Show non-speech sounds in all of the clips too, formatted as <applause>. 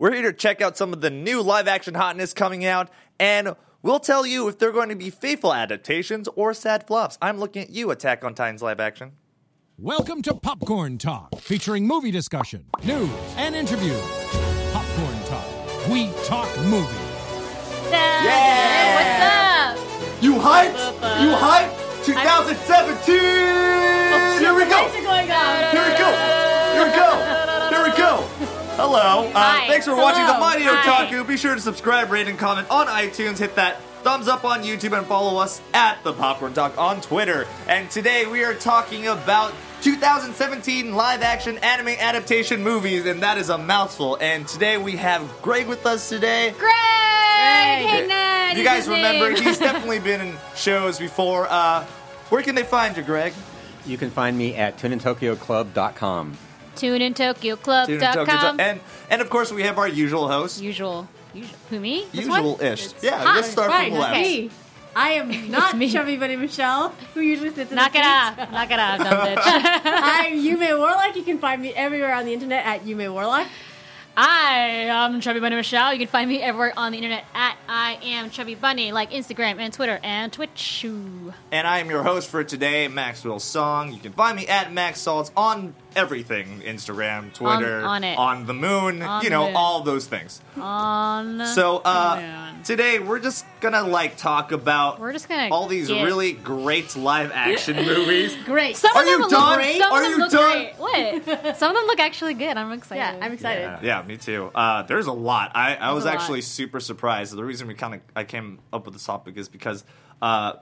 We're here to check out some of the new live action hotness coming out, and we'll tell you if they're going to be faithful adaptations or sad flops. I'm looking at you, Attack on Titan's live action. Welcome to Popcorn Talk, featuring movie discussion, news, and interviews. Popcorn Talk. We talk movies. Yeah! What's up? You hyped? You hyped? 2017! Here we go! Lights going on. Here we go! Hello. Uh, Hi. thanks for watching the Hello. Mighty Hi. Otaku. Be sure to subscribe, rate, and comment on iTunes. Hit that thumbs up on YouTube and follow us at the Popcorn Talk on Twitter. And today we are talking about 2017 live action anime adaptation movies, and that is a mouthful. And today we have Greg with us today. Greg! Hey, Ned. You guys remember name. he's <laughs> definitely been in shows before. Uh, where can they find you, Greg? You can find me at tunintokyoclub.com. Tune in Tokyo TuneInTokyo.com. And and of course we have our usual host. Usual. Usual. Who, me? This? Usual-ish. Yeah, hot. let's start Fine, from left. okay. Me. I am <laughs> not me. Chubby Bunny Michelle, who usually sits in Knock the it seat. off. Knock it off, dumb <laughs> bitch. <laughs> I'm Yume Warlock. You can find me everywhere on the internet at Yume Warlock. I am Chubby Bunny Michelle. You can find me everywhere on the internet at I am Chubby Bunny, like Instagram and Twitter and Twitch. And I am your host for today, Maxwell Song. You can find me at Max Salts on everything Instagram, Twitter, on it. on the moon, On you know, moon. all those things. On. So, uh, moon. today we're just gonna like talk about We're just gonna all these get- really great live action movies. <laughs> Great. Some Are of them you look done? great. Some Are of them you look done? great. What? Some of them look actually good. I'm excited. yeah, I'm excited. Yeah. Yeah, me too. Uh, there's a lot. I, I was a lot. actually super surprised. The reason we kind of I came up with this topic is because uh,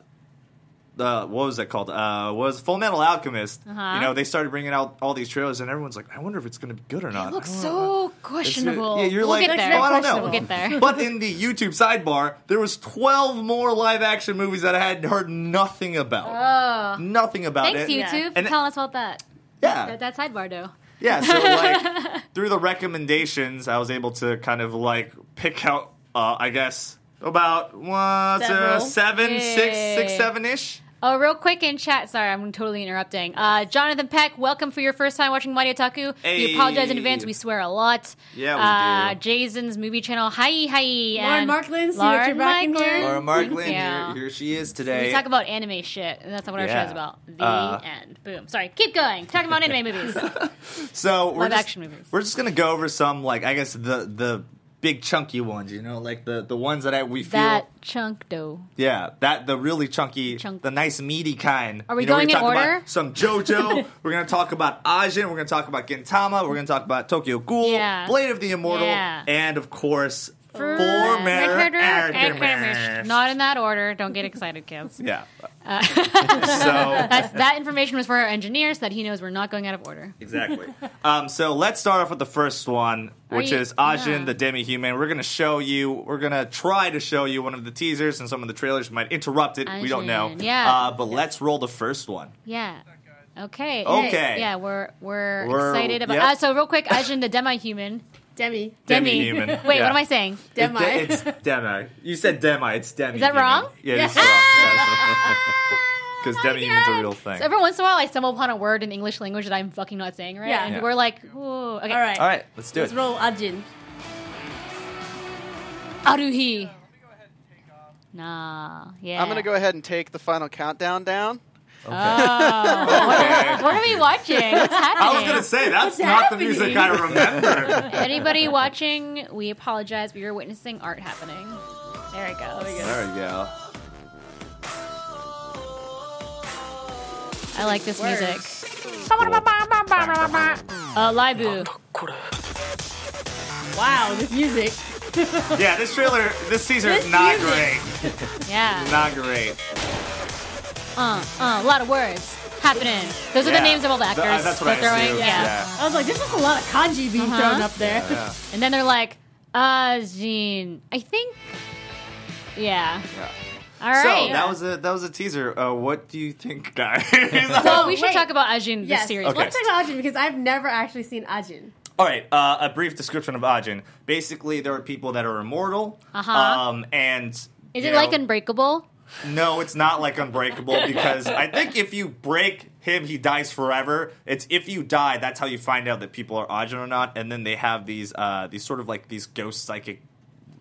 the what was that called? Uh, was Full Metal Alchemist? Uh-huh. You know, they started bringing out all these trailers, and everyone's like, I wonder if it's going to be good or not. It looks so know. It's- questionable. Yeah, you're we'll like, get there. oh, I don't know. We'll get there. <laughs> But in the YouTube sidebar, there was 12 more live action movies that I had heard nothing about. Oh. Nothing about Thanks, it. YouTube, And- for telling us about that. Yeah. That, that sidebar, though. Yeah, so like <laughs> through the recommendations, I was able to kind of like pick out, uh, I guess, about what uh, Several. seven, six, six, Yay. seven ish. Oh, real quick in chat. Sorry, I'm totally interrupting. Uh, Jonathan Peck, welcome for your first time watching Mighty Otaku. Hey. We apologize in advance. We swear a lot. Yeah, we uh, do. Jason's movie channel. Hi, hi. Lauren and Marklin, see that you're back in here. Laura Marklin, Yeah. here, here she is today. We talk about anime shit, and that's not what our Yeah. show's about. The Uh, end. Boom. Sorry, keep going. Talking about anime movies. <laughs> so we're live just, action movies. We're just gonna go over some like I guess the the big chunky ones. You know, like the the ones that I, we feel. that chunk dough. Yeah, that the really chunky, Chunk. the nice meaty kind. Are we You know, going we're in order? About some JoJo. <laughs> we're gonna talk about Ajin. We're gonna talk about Gintama. We're gonna talk about Tokyo Ghoul, Yeah. Blade of the Immortal, Yeah. and of course, Four For Former Not in that order. Don't get excited, kids. <laughs> Yeah. Uh, so <laughs> That's, that information was for our engineer so that he knows we're not going out of order. exactly. Um, so let's start off with the first one, Are which you- is Ajin yeah. the Demi-Human. We're gonna show you. We're gonna try to show you one of the teasers and some of the trailers might interrupt it. We don't know. Ajin, yeah. Uh, but let's roll the first one. Yeah. Okay. Okay. Yeah, we're we're, We're- excited about. yep. Uh, so real quick, Ajin the demi-human. Demi. Demi. Demi-human, <laughs> Wait, yeah. what am I saying? Demi. It- it's Demi. You said Demi. It's Demi. Is that wrong? Yeah, it's Because <laughs> <laughs> Demi oh human's a real thing. So every once in a while, I stumble upon a word in English language that I'm fucking not saying right, Yeah. and Yeah. we're like, Ooh. okay. All right. All right, let's do it. Let's it. roll Ajin. Aruhi. Nah. Yeah. I'm gonna go ahead and take the final countdown down. Oh. what, <laughs> what are we watching? What's happening? I was gonna say that's What's not the music I remember. <laughs> Anybody watching, we apologize, but you're witnessing art happening. There it goes. there we go. I like this Words. music. <laughs> Uh, Libu. Wow, this music. Yeah, this trailer, this teaser is not music. great. Yeah. Not great. Uh, uh, a lot of words happening. Those are Yeah. the names of all the Th- actors uh, that's what I they're throwing. assumed, Yeah. yeah. I was like, there's just a lot of kanji being Uh-huh. thrown up there. Yeah. And then they're like, Ajin. I think. Yeah. yeah. All right. So that was a that was a teaser. Uh, what do you think, <laughs> guys? Well, we should Wait. talk about Ajin this Yes. series. Okay. Let's talk about Ajin because I've never actually seen Ajin. All right, uh, a brief description of Ajin. Basically, there are people that are immortal, Uh-huh. um, and Is you it like Unbreakable? No, it's not like Unbreakable because I think if you break him, he dies forever. It's if you die, that's how you find out that people are Ajin or not, and then they have these uh, these sort of like these ghost psychic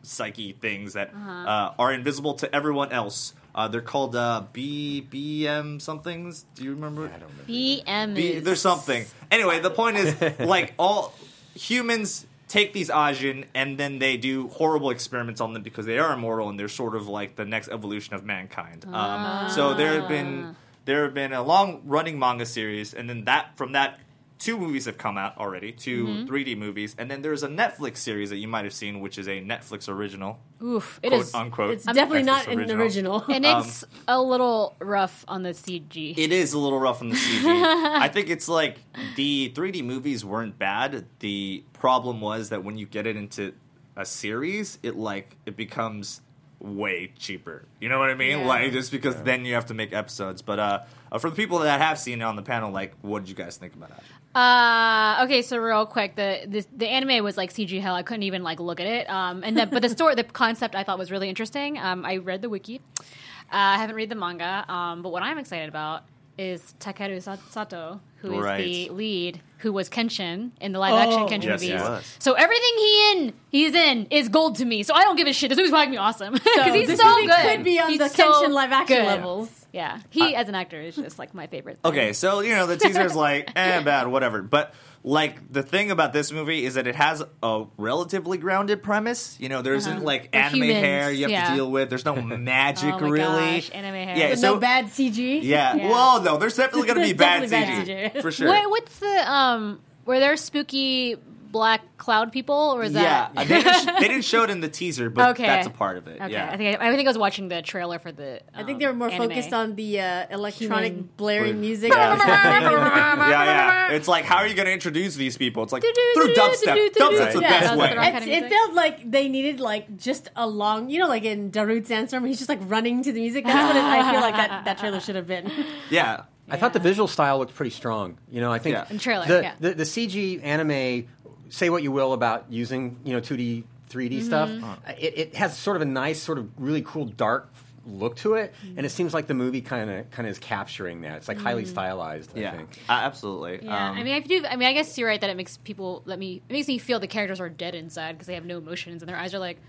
psyche things that uh are invisible to everyone else. Uh, they're called uh, B BM somethings. Do you remember? I don't remember. BM Be, there's something. Anyway, the point is, like <laughs> all humans take these Ajin and then they do horrible experiments on them because they are immortal and they're sort of like the next evolution of mankind. Um, so there have been there have been a long running manga series, and then that from that. Two movies have come out already, 2 3D movies, and then there's a Netflix series that you might have seen, which is a Netflix original, Oof, it quote is. unquote. It's definitely Netflix not an original. <laughs> And it's a little rough on the CG. It is a little rough on the CG. <laughs> I think it's like the 3D movies weren't bad. The problem was that when you get it into a series, it like it becomes way cheaper. You know what I mean? Yeah. Like just because then you have to make episodes. But uh, uh, for the people that have seen it on the panel, like, what did you guys think about it? Uh, okay, so real quick, the this, the anime was like CG hell. I couldn't even like look at it. Um, and then but the story, the concept, I thought was really interesting. Um, I read the wiki. Uh, I haven't read the manga. Um, but what I'm excited about is Takeru Sato, who is Right. the lead, who was Kenshin in the live action Oh. Kenshin Yes, movies. was. So everything he in, he's in, is gold to me. So I don't give a shit. This movie's probably gonna be awesome <laughs> because So he's this so movie good. could be on He's the so Kenshin live action good. levels. Yeah, he as an actor is just like my favorite. thing. Okay, so you know the teaser is <laughs> like, eh, bad, whatever. But like the thing about this movie is that it has a relatively grounded premise. You know, there isn't like Like anime humans, hair you have yeah. to deal with. There's no magic <laughs> Oh my really. gosh, anime hair. Yeah, With so no bad CG. yeah. Yeah. Well, no, there's definitely going to be <laughs> bad CG, bad CG. for sure. Wait, what's the um? Were there spooky black cloud people, or is yeah, that? they didn't, sh- they didn't show it in the teaser, but Okay. that's a part of it. Okay, yeah. I think I, I think I was watching the trailer for the. I think um, they were more anime. focused on the uh, electronic Human. blaring music. yeah, <laughs> yeah. <laughs> It's like, how are you going to introduce these people? It's like through dubstep. Dubstep's the Yeah, best that's way. the It's, kind of it music. felt like they needed like just a long, you know, like in Darude Sandstorm, he's just like running to the music. That's what it, I feel like that, that trailer should have been. <laughs> Yeah. I thought the visual style looked pretty strong. You know, I think Yeah. In trailer, the, yeah. the the CG anime. Say what you will about using you know 2D, 3D mm-hmm. stuff. Uh-huh. It, it has sort of a nice, sort of really cool dark look to it, and it seems like the movie kind of kind of is capturing that. It's like highly stylized. I Yeah, think. uh, absolutely. Yeah, Um, I mean, I do. I mean, I guess you're right that it makes people let me. It makes me feel the characters are dead inside because they have no emotions and their eyes are like,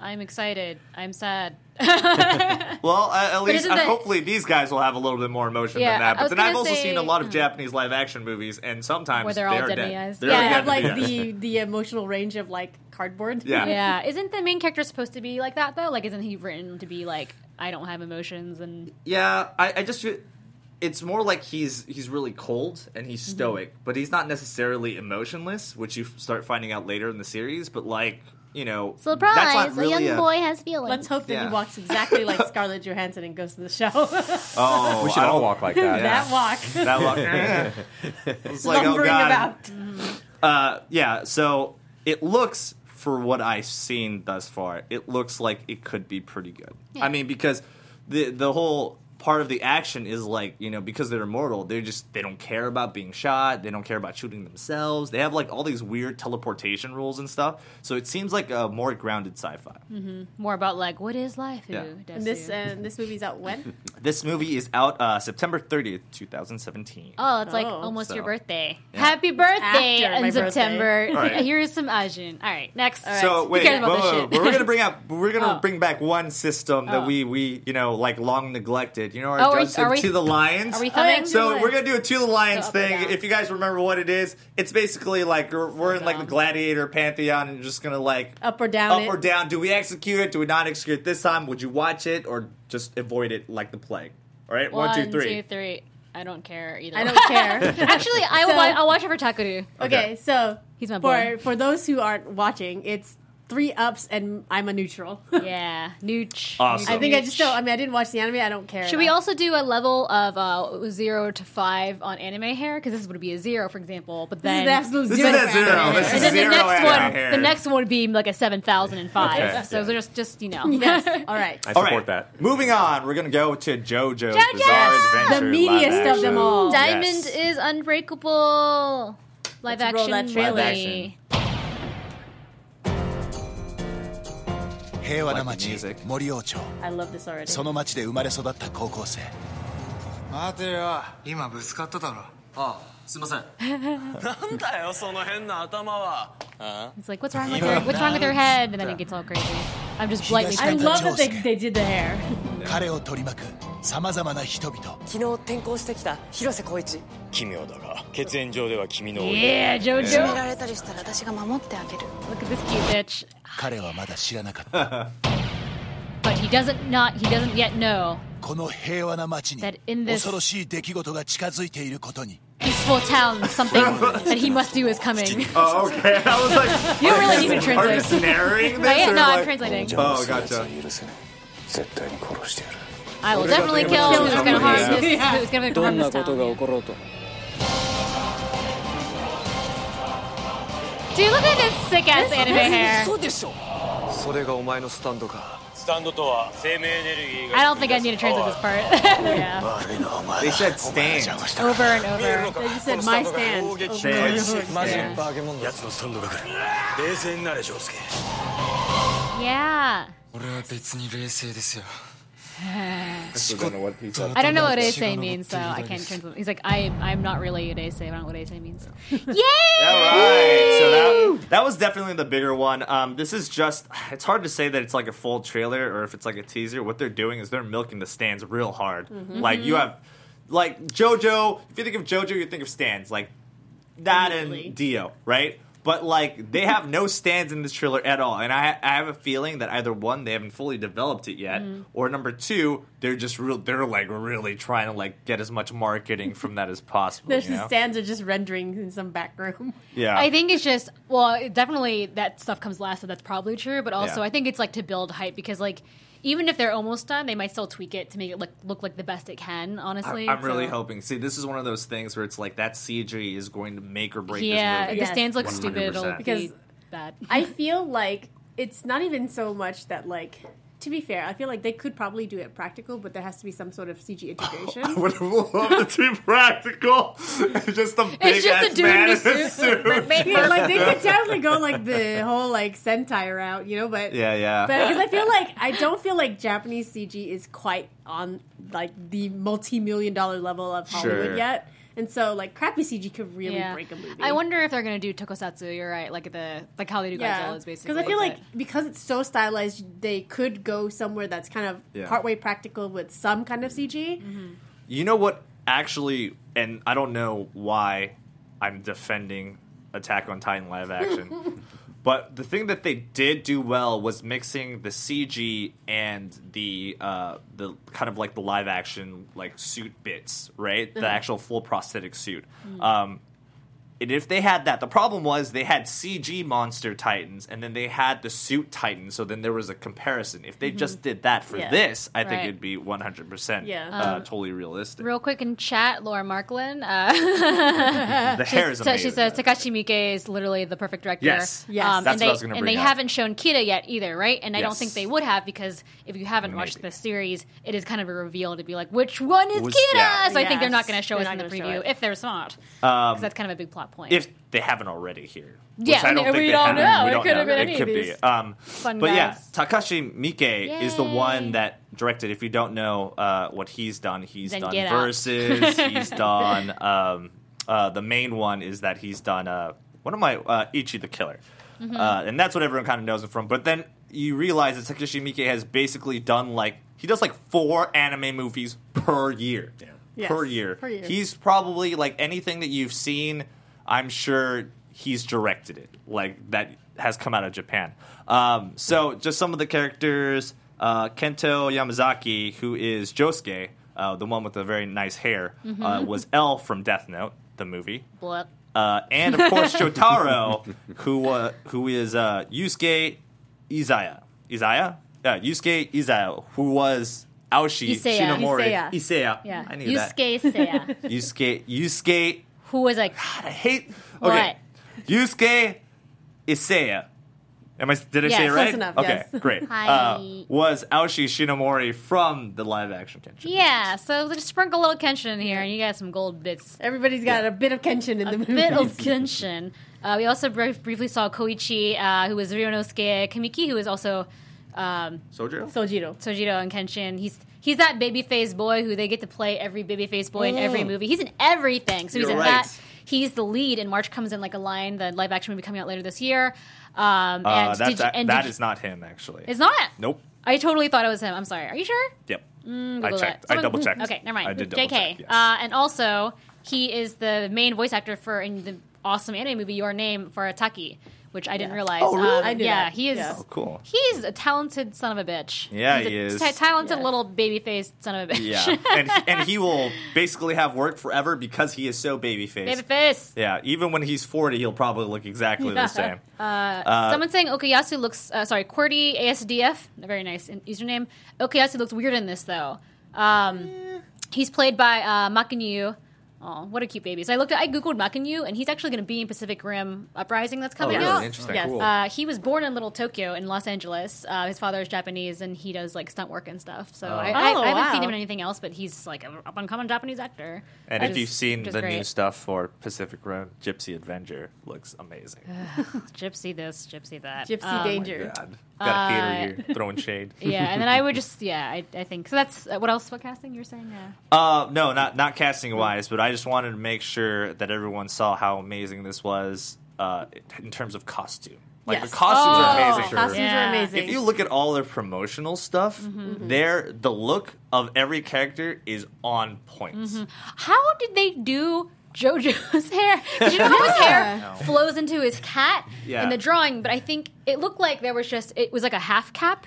"I'm excited, I'm sad." <laughs> Well, uh, at least uh, that- hopefully these guys will have a little bit more emotion Yeah, than that. But then I've also say- seen a lot of Hmm. Japanese live action movies, and sometimes Where they're all are dead dead. eyes. They're Yeah, Yeah, dead have like in the eyes. the the emotional range of like cardboard. Yeah. <laughs> yeah, isn't the main character supposed to be like that though? Like, isn't he written to be like, "I don't have emotions" and Yeah, I, I just feel it's more like he's he's really cold and he's Mm-hmm. stoic, but he's not necessarily emotionless, which you start finding out later in the series. But like you know, surprise, that's not really a young boy has feelings. Let's hope that Yeah. he walks exactly like <laughs> Scarlett Johansson and goes to the show. Oh, <laughs> we should I all walk like that. <laughs> Yeah. that walk. That walk. it's like oh Lumbering god. about. Uh, yeah, so it looks for what I've seen thus far, it looks like it could be pretty good. I mean, because the the whole part of the action is like you know because they're immortal, they just they don't care about being shot, they don't care about shooting themselves. They have like all these weird teleportation rules and stuff. So it seems like a more grounded sci-fi. More about like, what is life? Yeah. And this uh, this movie's out when? <laughs> This movie is out uh, September thirtieth, two thousand seventeen. Oh, it's like Oh. almost So, your birthday. yeah. Happy birthday in September. All right. <laughs> Here's some Ajin. All right, next. So wait, cares about whoa, this whoa, shit? we're gonna bring up, we're gonna <laughs> Oh. bring back one system that Oh. we we you know like long neglected. You know, our Oh, are we- Johnson we- to the lions. Are we Oh, yeah, so we're gonna do a to the lions So thing. If you guys remember what it is, it's basically like we're, we're in like the gladiator pantheon and just gonna like Up or down up it? or down. Do we execute it? Do we not execute it this time? Would you watch it or just avoid it like the plague? All right, One, one, two, three. two, three. I don't care either. I don't care. <laughs> Actually, I will. <laughs> So- wa- I'll watch it for Takeru. Okay, so He's my for boy. for those who aren't watching, it's three ups and I'm a neutral. <laughs> Yeah, Nooch. Awesome. I think I just don't. I mean, I didn't watch the anime. I don't care. Should we enough. also do a level of uh, zero to five on anime hair? Because this would be a zero, for example. But This is then the absolute This is zero. that zero. anime. This is and then zero the next anime one, hair. the next one would be like a seven thousand and five. Okay. So Yeah. just, just you know, Yes. <laughs> All right. I support right, that. moving on. We're gonna go to JoJo's JoJo! Bizarre Adventure. The meatiest of them all. Diamond Yes. is unbreakable. Live Let's roll action that 平和な町.森王町.その町で生まれ育った高校生待てよ今ぶつかっただろあすいませんなんだよその変な頭は It's like, what's wrong with her? What's wrong with her head? And then it gets all crazy. I'm just blatantly I love that they, they did the hair. 彼を取り巻くさまざまな人々昨日転校してきた広瀬光一奇妙だが血縁上では君の Yeah, 決め JoJo. られたりしたら私が守ってあげる Look at this cute bitch. 彼はまだ知らなかった But he doesn't not. He doesn't yet know この平和な町に恐ろしい出来事が近づいていることに peaceful town. Something that he must do is coming. Oh, okay. I was like, You really need to are you translate. narrating this? I no, I'm like- translating. Oh, gotcha. 絶対に殺してやる I will definitely kill who's gonna harm Yeah. this. Who's gonna ど harm ん this なことが town. 起ころうと Dude, look at this sick ass anime hair. そうでしょそれがお前のスタンドかスタンドとは生命エネルギーが I don't think I need to translate this part. <laughs> yeah. 悪いのはお前 They だ said お前 stand. が邪魔した Over and over. They just said my stand. over and over Stand. again. マジ Stand. バーゲモンだ奴のスタンドが来る冷静になれジョウスケ Yeah. 俺は別に冷静ですよ I don't know what Eisei means, so I can't translate. He's like, I, I'm not really Eisei. I don't know what Eisei means. Yay! All right. So that that was definitely the bigger one. Um, this is just it's hard to say that it's like a full trailer or if it's like a teaser. What they're doing is they're milking the stands real hard. Like you have like JoJo. If you think of JoJo, you think of stands like that and Dio, right? But like they have no stands in this trailer at all, and I I have a feeling that either one they haven't fully developed it yet, mm-hmm. or number two they're just real they're like really trying to like get as much marketing from that as possible. There's the know? stands are just rendering in some back room. Yeah, I think it's just well, it definitely that stuff comes last, so that's probably true. But also, Yeah. I think it's like to build hype because like even if they're almost done, they might still tweak it to make it look look like the best it can. Honestly, I, am really hoping. See, this is one of those things where it's like that CG is going to make or break Yeah, this if movie. the stands look 100%. stupid, it'll be Because bad. I <laughs> feel like it's not even so much that like. To be fair, I feel like they could probably do it practical, but there has to be some sort of CG integration. <laughs> I would have loved to be practical. It's just a big just a ass dude in man in a suit. <laughs> suit. yeah, like they could <laughs> definitely go like the whole like Sentai route, you know. But yeah, yeah. But because I feel like I don't feel like Japanese CG is quite on like the multi-million dollar level of Hollywood Sure. yet, and so like crappy CG could really yeah. break a movie. I wonder if they're gonna do tokusatsu. You're right, like the like how they do yeah, Godzilla's basically. because I feel like but- because it's so stylized, they could go somewhere that's kind of Yeah. partway practical with some kind of CG. You know what? Actually, and I don't know why I'm defending Attack on Titan live action, <laughs> but the thing that they did do well was mixing the CG and the uh, the kind of like the live action like suit bits, right? The actual full prosthetic suit. Um, and if they had that, the problem was they had CG monster titans, and then they had the suit titans. So then there was a comparison. If they just did that for Yeah. this, I think it'd be 100 percent Yeah. uh, totally realistic. Real quick in chat, Laura Marklin. Uh, <laughs> the hair is amazing. <laughs> she says Takashi Miike is literally the perfect director. Yes. Yes. Um, That's and what I they, was gonna And they up. haven't shown Kira yet either, right? And I don't think they would have because if you haven't watched Maybe. the series, it is kind of a reveal to be like, which one is Was- Kira? yeah. So I think they're not going to show They're us in the preview if they're smart. Because that's kind of a big plot point. If they haven't already here. Which Yeah, I don't we think they don't have. know. We It don't could have know. been It any could of be. Um, fun but yeah. Takashi Miike is the one that directed. If you don't know uh, what he's done, he's Then done get. Versus. <laughs> he's done. Um, uh, the main one is that he's done uh, one of my uh, Ichi the Killer, Mm-hmm. uh, and that's what everyone kind of knows him from. But then you realize that Takashi Miike has basically done like he does like four anime movies per year. Yes, Per year. per year. He's probably like anything that you've seen, I'm sure he's directed it. Like that has come out of Japan. Um, so just some of the characters, uh, Kento Yamazaki, who is Josuke, uh, the one with the very nice hair, uh, was L from Death Note, the movie. Blah. Uh, and of course <laughs> Jotaro, who uh, who is uh, Yusuke Izaya. Izaya? Yeah, Yusuke Izaya, who was Aoshi Isaya. Shinomori. Isaya. Isaya. Yeah. I knew that. Yusuke Seiya, <laughs> Yusuke Yusuke who was like, God, I hate Okay. Yusuke Isaya. Am I did I say it right? Close enough, okay, yes. great. Hi. Uh, was Aoshi Shinomori from the live action Kenshin? yeah, so just sprinkle a little Kenshin in here and you got some gold bits. Everybody's got a bit of Kenshin in the movie. bit of Kenshin. Uh, we also brief, briefly saw Koichi, uh, who was Ryunosuke Kamiki, who is also Um, Sojiro? Sojiro. Sojiro and Kenshin. He's he's that babyface boy who they get to play every babyface boy in every Mm. movie. He's in everything. So he's You're in right. that. He's the lead, and March comes in like a lion. The live action movie coming out later this year. Um, Uh, and that's did you, and that did is not him, actually. It's not. Nope. I totally thought it was him. I'm sorry. Are you sure? Yep. Mm, I Google checked. that. I double checked. Okay, never mind. I did double JK. check, yes. Uh, and also, he is the main voice actor for in the awesome anime movie Your Name for Ataki, which I didn't realize. Oh, really? Um, I knew yeah, that. he is. Yeah. Oh, cool. He's a talented son of a bitch. Yeah, He's a he is. ta- talented Yes. little baby-faced son of a bitch. Yeah, <laughs> and and he will basically have work forever because he is so baby faced. Babyface. Yeah, even when he's forty, he'll probably look exactly Yeah. the same. <laughs> Uh, Someone saying Okuyasu looks uh, sorry, QWERTY ASDF, a very nice username. Okuyasu looks weird in this though. Um, he's played by uh, Mackenyu. Oh, what a cute baby! So I looked at, I googled Mackenyu, and he's actually going to be in Pacific Rim Uprising that's coming really? out. Interesting. Yes. Cool. Uh, he was born in Little Tokyo in Los Angeles. Uh, his father is Japanese, and he does like stunt work and stuff. So I, I, Oh, I haven't seen him in anything else, but he's like an up and coming Japanese actor. and if is- you've seen the great. new stuff for Pacific Rim, Gypsy Avenger looks amazing. Gypsy this, Gypsy that, Gypsy Um, Danger. God, got a hater Uh, here throwing shade. <laughs> yeah, and then I would <laughs> just yeah, I, I think so. That's uh, what else? What casting you're saying? Yeah. Uh, no, not not casting wise, but I just wanted to make sure that everyone saw how amazing this was uh, in terms of costume. Like Yes. the costumes Oh, are amazing. Costumes Yeah. are amazing. If you look at all their promotional stuff, Mm-hmm. there the look of every character is on point. Mm-hmm. How did they do JoJo's <laughs> hair? 'Cause you know how his hair <laughs> flows into his cat Yeah. in the drawing, but I think it looked like there was just it was like a half cap.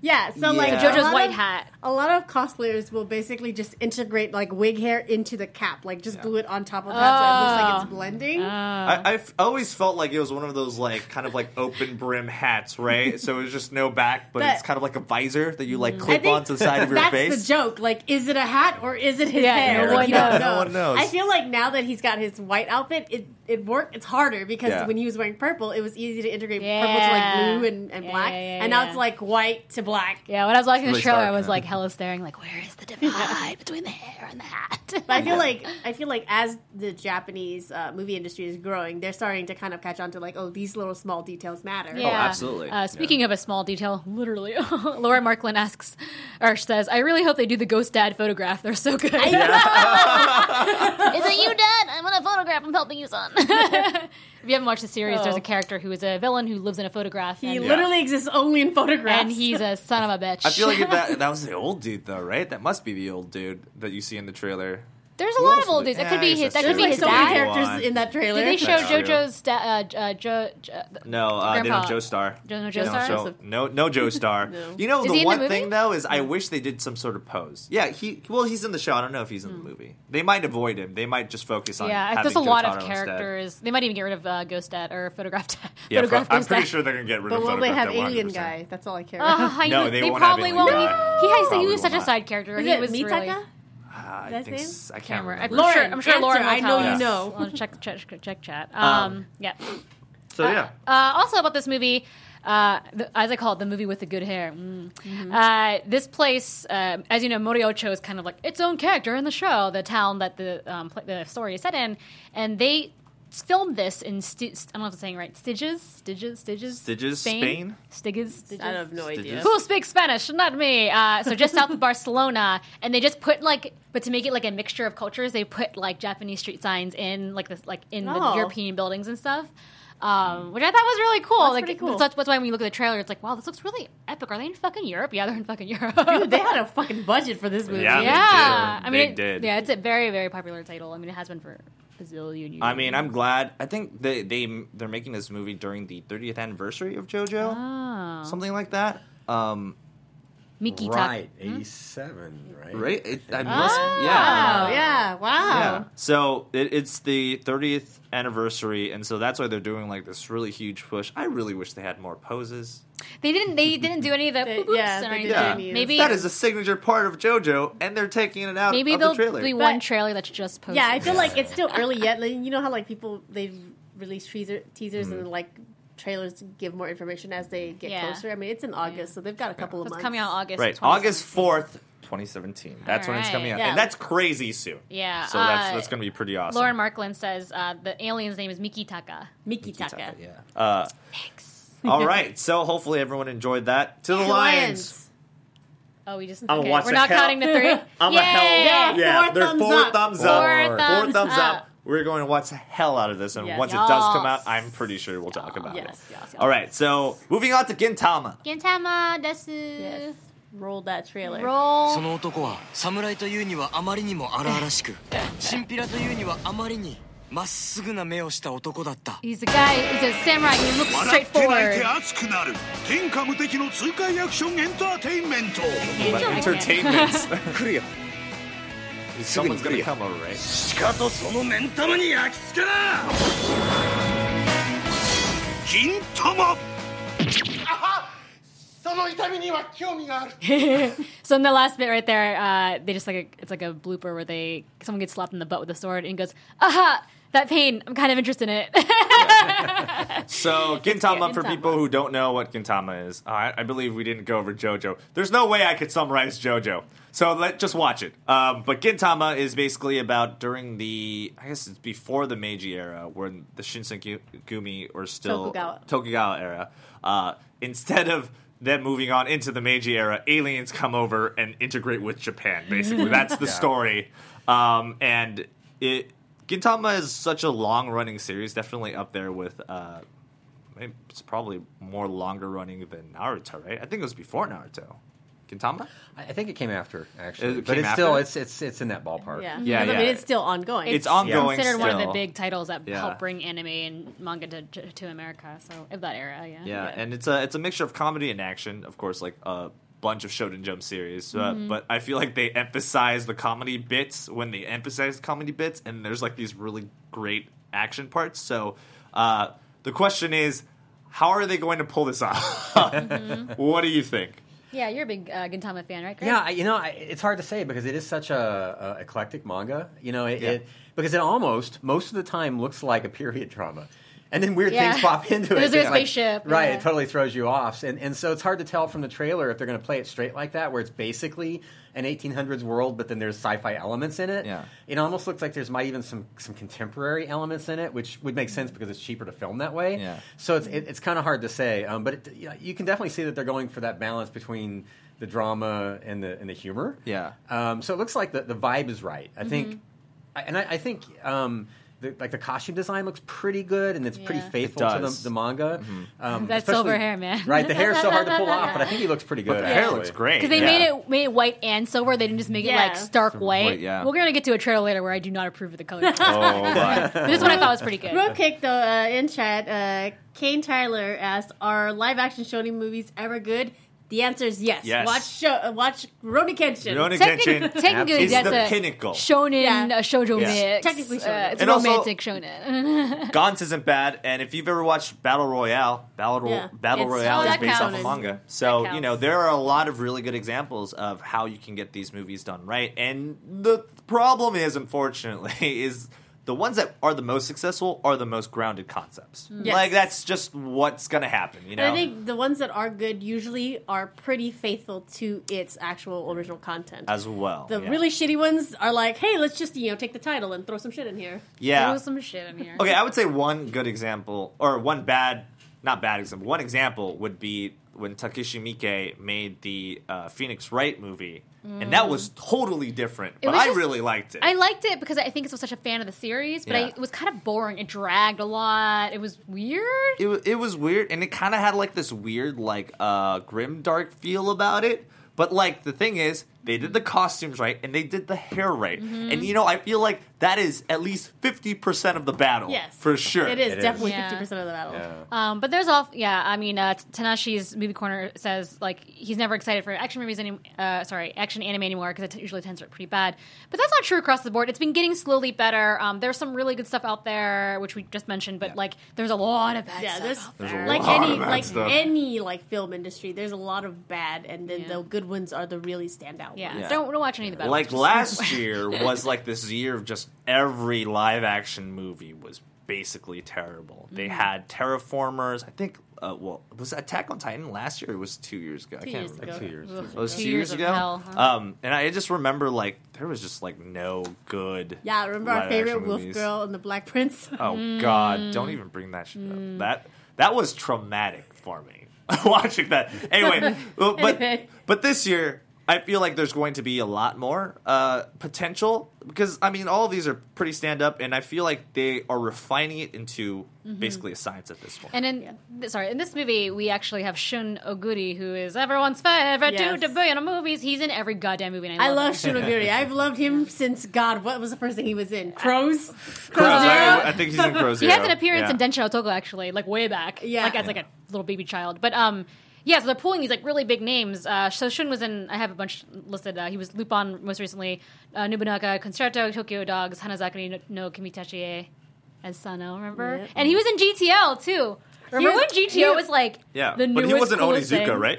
Yeah, so like Yeah. a JoJo's white of- hat. A lot of cosplayers will basically just integrate like wig hair into the cap, like just glue it on top of that, so it looks like it's oh. blending. Oh. I, I've always felt like it was one of those like kind of like open brim hats, right? so it was just no back, but That- it's kind of like a visor that you like mm. clip onto the side of your that's face. That's the joke. Like, is it a hat or is it his Yeah, hair? no Like, one you don't knows. know. No one knows. I feel like now that he's got his white outfit, it it work. It's harder because Yeah. when he was wearing purple, it was easy to integrate purple to like blue and, and Yeah, black, yeah, yeah, and now it's like white to black. Yeah, when I was watching really the trailer, I was huh? like hella staring, like, where is the <laughs> divide between the hair and the hat? But I feel <laughs> like I feel like as the Japanese uh, movie industry is growing, they're starting to kind of catch on to like, oh, these little small details matter. Yeah. absolutely. Uh, speaking of a small detail, literally, <laughs> Laura Marklin asks, or says, "I really hope they do the ghost dad photograph. They're so good." Is it you, Dad? I'm on a photograph. I'm helping you, son. If you haven't watched the series, there's Oh. a character who is a villain who lives in a photograph. He and, literally exists only in photographs. and he's a son of a <laughs> bitch. I feel like that <laughs> that was the old dude though, right? That must be the old dude that you see in the trailer. There's a Who lot of old dudes. That could be his. That could There's be like his so many dad. characters in that trailer. Did they show That's. JoJo's da- uh, uh, jo- jo- No, uh, they Grandpa. don't Joestar. No No, Joestar? so- <laughs> no, no Joestar. No. You know Is the in the one movie? thing though is I wish they did some sort of pose. Yeah, he well he's in the show. I don't know if he's in the movie. They might avoid him. They might just focus on. Hmm. Yeah, having there's a lot of instead. characters. They might even get rid of uh, Ghost Dad or Photograph Dad. Yeah, <laughs> photograph I'm Ghost pretty Dad. sure they're gonna get rid of it. But of. will they have Photograph Alien 100%. guy? That's all I care about. I No, know. they they, won't have probably Alien won't. guy. He, has, Probably he was such will a not. side character. Is he it was Mitaka? Really. Ah, I think him? s- I Can't can't remember. remember. I'm sure. Lauren, I'm answer. Lauren will know you us. know. I'll check, check, check chat. Um, Um, yeah. So yeah, Uh, also about this movie, uh, the, as I call it, the movie with the good hair. Mm. Uh, this place, uh, as you know, Moriocho is kind of like its own character in the show, the town that the um, pla the story is set in, and they filmed this in Sti- I don't know if I'm saying right. Stiges, Stiges, Stiges, Stiges, Spain? Stiges, Stiges. I have no idea. Who speaks Spanish? Not me. Uh, so just south of <laughs> Barcelona, and they just put like, but to make it like a mixture of cultures, they put like Japanese street signs in like this, like in the Oh. European buildings and stuff. Um, which I thought was really cool. That's like, pretty cool. That's, that's why when you look at the trailer, it's like, wow, this looks really epic. Are they in fucking Europe? Yeah, they're in fucking Europe. Dude, they had a <laughs> fucking budget for this movie. Yeah, they yeah, did. I mean, They it- did. Yeah, it's a very, very popular title. I mean, it has been for a zillion years. I mean, I'm glad. I think they they they're making this movie during the 30th anniversary of JoJo, Oh. something like that. Um, Miki Tak- Right, eighty-seven. Right. right? It, I must, yeah. Wow, yeah, wow. Yeah. So it, it's the 30th anniversary, and so that's why they're doing like this really huge push. I really wish they had more poses. They didn't. They didn't do any of the They- boop yeah, or anything. Yeah, Maybe that is a signature part of JoJo, and they're taking it out maybe of there'll the trailer. be one But- trailer that's just posted. Yeah, I feel like it's still early yet. Like, you know how like people they release teaser, teasers Mm-hmm. and like trailers to give more information as they get Yeah. close. I mean, it's in August, so they've got a couple of it's months. coming out August. right, August 4th, 2017. That's when it's coming out, Yeah. and that's crazy soon. Yeah, So that's uh, that's gonna be pretty awesome. Lauren Marklin says uh, the alien's name is Miki Taka. Miki Taka. yeah. Uh, Thanks. All <laughs> right, so hopefully everyone enjoyed that. To the Lions. Oh, we just I'm okay. We're not hell- counting to three. <laughs> I'm Yay! a hell yeah. yeah. four There's thumbs four up. thumbs up. Four thumbs thumbs up. up. We're going to watch the hell out of this, and Yes. once it does come out, Yes. I'm pretty sure we'll talk about Yes, it. yes, yes. All right, so moving on to Gintama. Gintama desu. Yes. Roll that trailer. そ Roll. の男は侍というにはあまりにも荒々しくチンピラというにはあまりにまっすぐな目をした男だった <laughs> He's a guy. He's a samurai. He looks 笑って泣い straightforward. て熱くなる天下無敵の痛快アクションエンターテインメント Entertainment. <laughs> 来<laughs> るよ Someone's going to come over, right? しかとその目ん玉に焼き付けな金玉その痛みには興味がある So in <laughs> the last bit right there, uh, they just like a, it's like a blooper where they someone gets slapped in the butt with a sword and he goes, "Aha, That pain! I'm kind of interested in it." <laughs> So Gintama, for Gintama. people who don't know what Gintama is, uh, I, I believe we didn't go over JoJo. There's no way I could summarize JoJo, so let just watch it. Um, but Gintama is basically about during the, I guess it's before the Meiji era, when the Shinsengumi were still Tokugawa. Tokugawa era. Uh, instead of them moving on into the Meiji era, aliens come over and integrate with Japan. Basically, <laughs> that's the story. Um, and it Gintama is such a long running series, definitely up there with. Uh, it's probably more longer running than Naruto, right? I think it was before Naruto. Gintama? I I think it came after actually, It but came it's still it's it's it's in that ballpark. Yeah. Yeah, I mean, yeah. it's still ongoing. It's ongoing Considered one of the big titles that Yeah. helped bring anime and manga to, to, to America. So of that era, yeah. Yeah, and it's a it's a mixture of comedy and action. Of course, like a bunch of Shonen Jump series, uh, but I feel like they emphasize the comedy bits when they emphasize comedy bits, and there's like these really great action parts. So uh, the question is, how are they going to pull this off? <laughs> What do you think? Yeah, you're a big uh, Gintama fan, right? Greg? Yeah, I, you know, I, it's hard to say because it is such a, a eclectic manga. You know, it, Yeah. it because it almost most of the time looks like a period drama, and then weird Yeah. things pop into <laughs> it. There's a It's like- spaceship, right? yeah. It totally throws you off, and and so it's hard to tell from the trailer if they're going to play it straight like that, where it's basically an 1800s world, but then there's sci-fi elements in it. Yeah. it almost looks like there's might even some some contemporary elements in it, which would make sense because it's cheaper to film that way. Yeah. So it's it, it's kind of hard to say, um, but it, you, know, you can definitely see that they're going for that balance between the drama and the and the humor. Yeah. Um, so it looks like the, the vibe is right. I think, Mm-hmm. I, and I, I think um, the, like the costume design looks pretty good, and it's pretty faithful It to the, the manga. Um, That especially- silver hair, man. Right, the hair is so hard to pull off, but I think he looks pretty good. The hair actually. looks great Because they yeah. made it made it white and silver. They didn't just make it like stark white. white, yeah. We're gonna get to a trailer later where I do not approve of the color. <laughs> Oh. <laughs> But this one I thought was pretty good. Real quick though, uh, in chat, uh, Kane Tyler asked, "Are live action shonen movies ever good?" The answer is yes. Yes. Watch show, uh, watch Rurouni Kenshin. Rurouni Technically, Kenshin <laughs> technically is that's the a pinnacle. shonen, Yeah. a shoujo Yeah. mix. Technically shonen. Uh, it's And a also- romantic shonen. <laughs> Gantz isn't bad, and if you've ever watched Battle Royale, Battle, Ro- Yeah. Battle It's- Royale is that based off counts. of manga. So, you know, there are a lot of really good examples of how you can get these movies done right. And the problem is, unfortunately, <laughs> is the ones that are the most successful are the most grounded concepts. Yes. Like, that's just what's going to happen, you know? And I think the ones that are good usually are pretty faithful to its actual original content. As well. the yeah. really shitty ones are like, hey, let's just you know take the title and throw some shit in here. Yeah. Throw some shit in here. Okay, I would say one good example, or one bad, not bad example, one example would be when Takashi Miike made the uh, Phoenix Wright movie. And that was totally different, but I just- really liked it. I liked it because I think I was such a fan of the series, but I, it was kind of boring. It dragged a lot. It was weird. it, it was weird, and it kind of had like this weird, like, uh, grim dark feel about it. But like the thing is, they did the costumes right and they did the hair right, Mm-hmm. and you know I feel like that is at least fifty percent of the battle. Yes, for sure. It is It is. definitely Yeah. fifty percent of the battle. Yeah. Um, but there's all, yeah. I mean, uh, Tanashi's movie corner says like he's never excited for action movies any, uh, sorry, action anime anymore because it t- usually tends to be pretty bad. But that's not true across the board. It's been getting slowly better. Um, there's some really good stuff out there, which we just mentioned, but like there's a lot of bad Yeah, stuff. there's, out There's there. a like lot any of bad like stuff. any like film industry. There's a lot of bad, and then Yeah. the good ones are the really standout yeah. ones. Yeah. Don't, don't watch any of the bad like ones. last <laughs> year was like this year of just every live action movie was basically terrible. They Mm-hmm. had Terra Formars. I think. Uh, well, was Attack on Titan last year? It was two years ago. I Two can't years remember. ago. two years. Ugh. It was Two two, years years, of ago. hell, huh? Um, and I just remember like there was just like no good. Yeah, remember our favorite Wolf movies. Girl and the Black Prince? <laughs> Oh God! Don't even bring that shit Mm. up. That That was traumatic for me <laughs> watching that. Anyway, <laughs> but but, but this year I feel like there's going to be a lot more uh, potential because I mean all of these are pretty stand up, and I feel like they are refining it into Mhm. basically a science at this point. And in th- sorry, in this movie, we actually have Shun Oguri, who is everyone's favorite Yes. dude to be in movies. He's in every goddamn movie. And I I love, love him. Shun Oguri. <laughs> I've loved him since God. What was the first thing he was in? Crows. Crows, I, I think he's in Crows He has an appearance Yeah. in Densha Otoko actually, like way back, Yeah. like as like a little baby child. But um, yeah, so they're pulling these like really big names. Uh, so Shun was in. I have a bunch listed. Uh, he was Lupin most recently, uh, Nobunaga Concerto, Tokyo Dogs, Hanazakari no, no Kimitachi as Sano. Remember? Yeah. And he was in GTO too. Remember was- when GTO was like the newest one? Yeah, the but he wasn't coolest Onizuka, thing? right?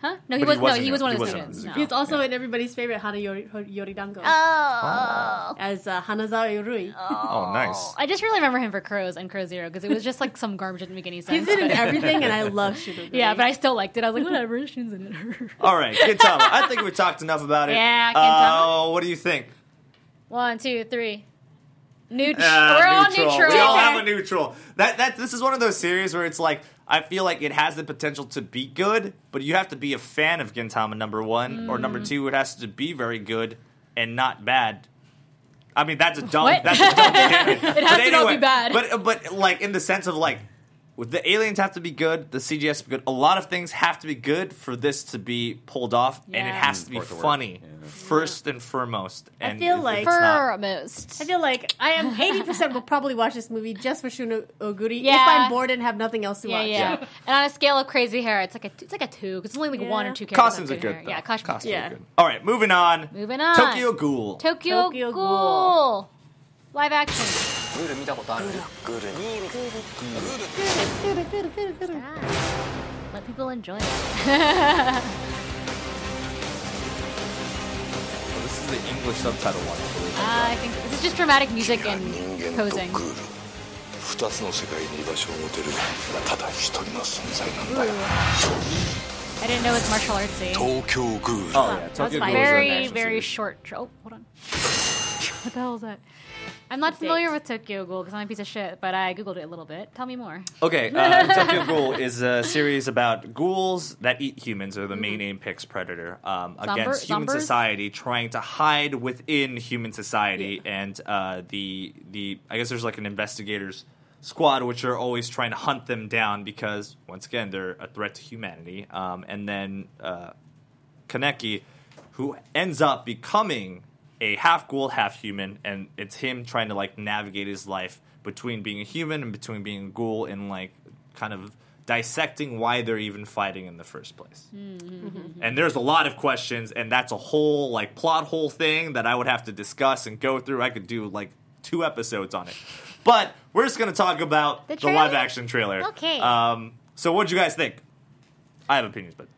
Huh? No, he But he was no, he was one he of the students. in No. He's also in everybody's favorite Hana Yori, Yoridango Oh. as uh, Hanazawa Urui. Oh, nice. I just really remember him for Crows and Crow Zero because it was just like some garbage that didn't make any sense. He's in but- <laughs> everything, and I love Shun Oguri. Yeah, but I still liked it. I was like, whatever, <laughs> Shun's in it. <laughs> All right, Gintama. I think we talked enough about it. Yeah, Uh, Gintama. what do you think? One, two, three. Neutral. Uh, We're all neutral. We all have a neutral. That that this is one of those series where it's like I feel like it has the potential to be good, but you have to be a fan of Gintama number one or Mm. number two. It has to be very good and not bad. I mean that's a dumb. What? That's a dumb. <laughs> It has But to not be bad. But but like in the sense of like. The aliens have to be good. The CG has to be good. A lot of things have to be good for this to be pulled off, and it has to be For it to work. funny first and foremost. I feel like Foremost. I feel like I am eighty percent will probably watch this movie just for Shun Oguri Yeah. if I'm bored and have nothing else to Yeah, watch. yeah. And on a scale of crazy hair, it's like a it's like a two because it's only like one or two characters. Costumes are good. hair. Though. Yeah, costumes. Costumes Yeah. are good. All right, moving on. Moving on. Tokyo Ghoul. Tokyo, Tokyo Ghoul. Live action. 그를 Let people enjoy it. this is the English subtitle one. Uh, I think this is just dramatic music and posing. I didn't know it's martial artsy. Tokyo Ghoul. Oh, yeah. Tokyo Very, very short. Oh, hold on. what the hell is that? I'm not familiar with Tokyo Ghoul because I'm a piece of shit, but I googled it a little bit. Tell me more. Okay, uh, <laughs> Tokyo Ghoul is a series about ghouls that eat humans, or the main apex predator, um, Zomber- against human zombers? society, trying to hide within human society, and uh, the the I guess there's like an investigators squad which are always trying to hunt them down because once again they're a threat to humanity. Um, and then uh, Kaneki, who ends up becoming a half ghoul, half human, and it's him trying to like navigate his life between being a human and between being a ghoul and like kind of dissecting why they're even fighting in the first place. And there's a lot of questions, and that's a whole like plot hole thing that I would have to discuss and go through. I could do like two episodes on it. But we're just gonna talk about The the, live action trailer. Okay. Um, so what'd you guys think? I have opinions, but.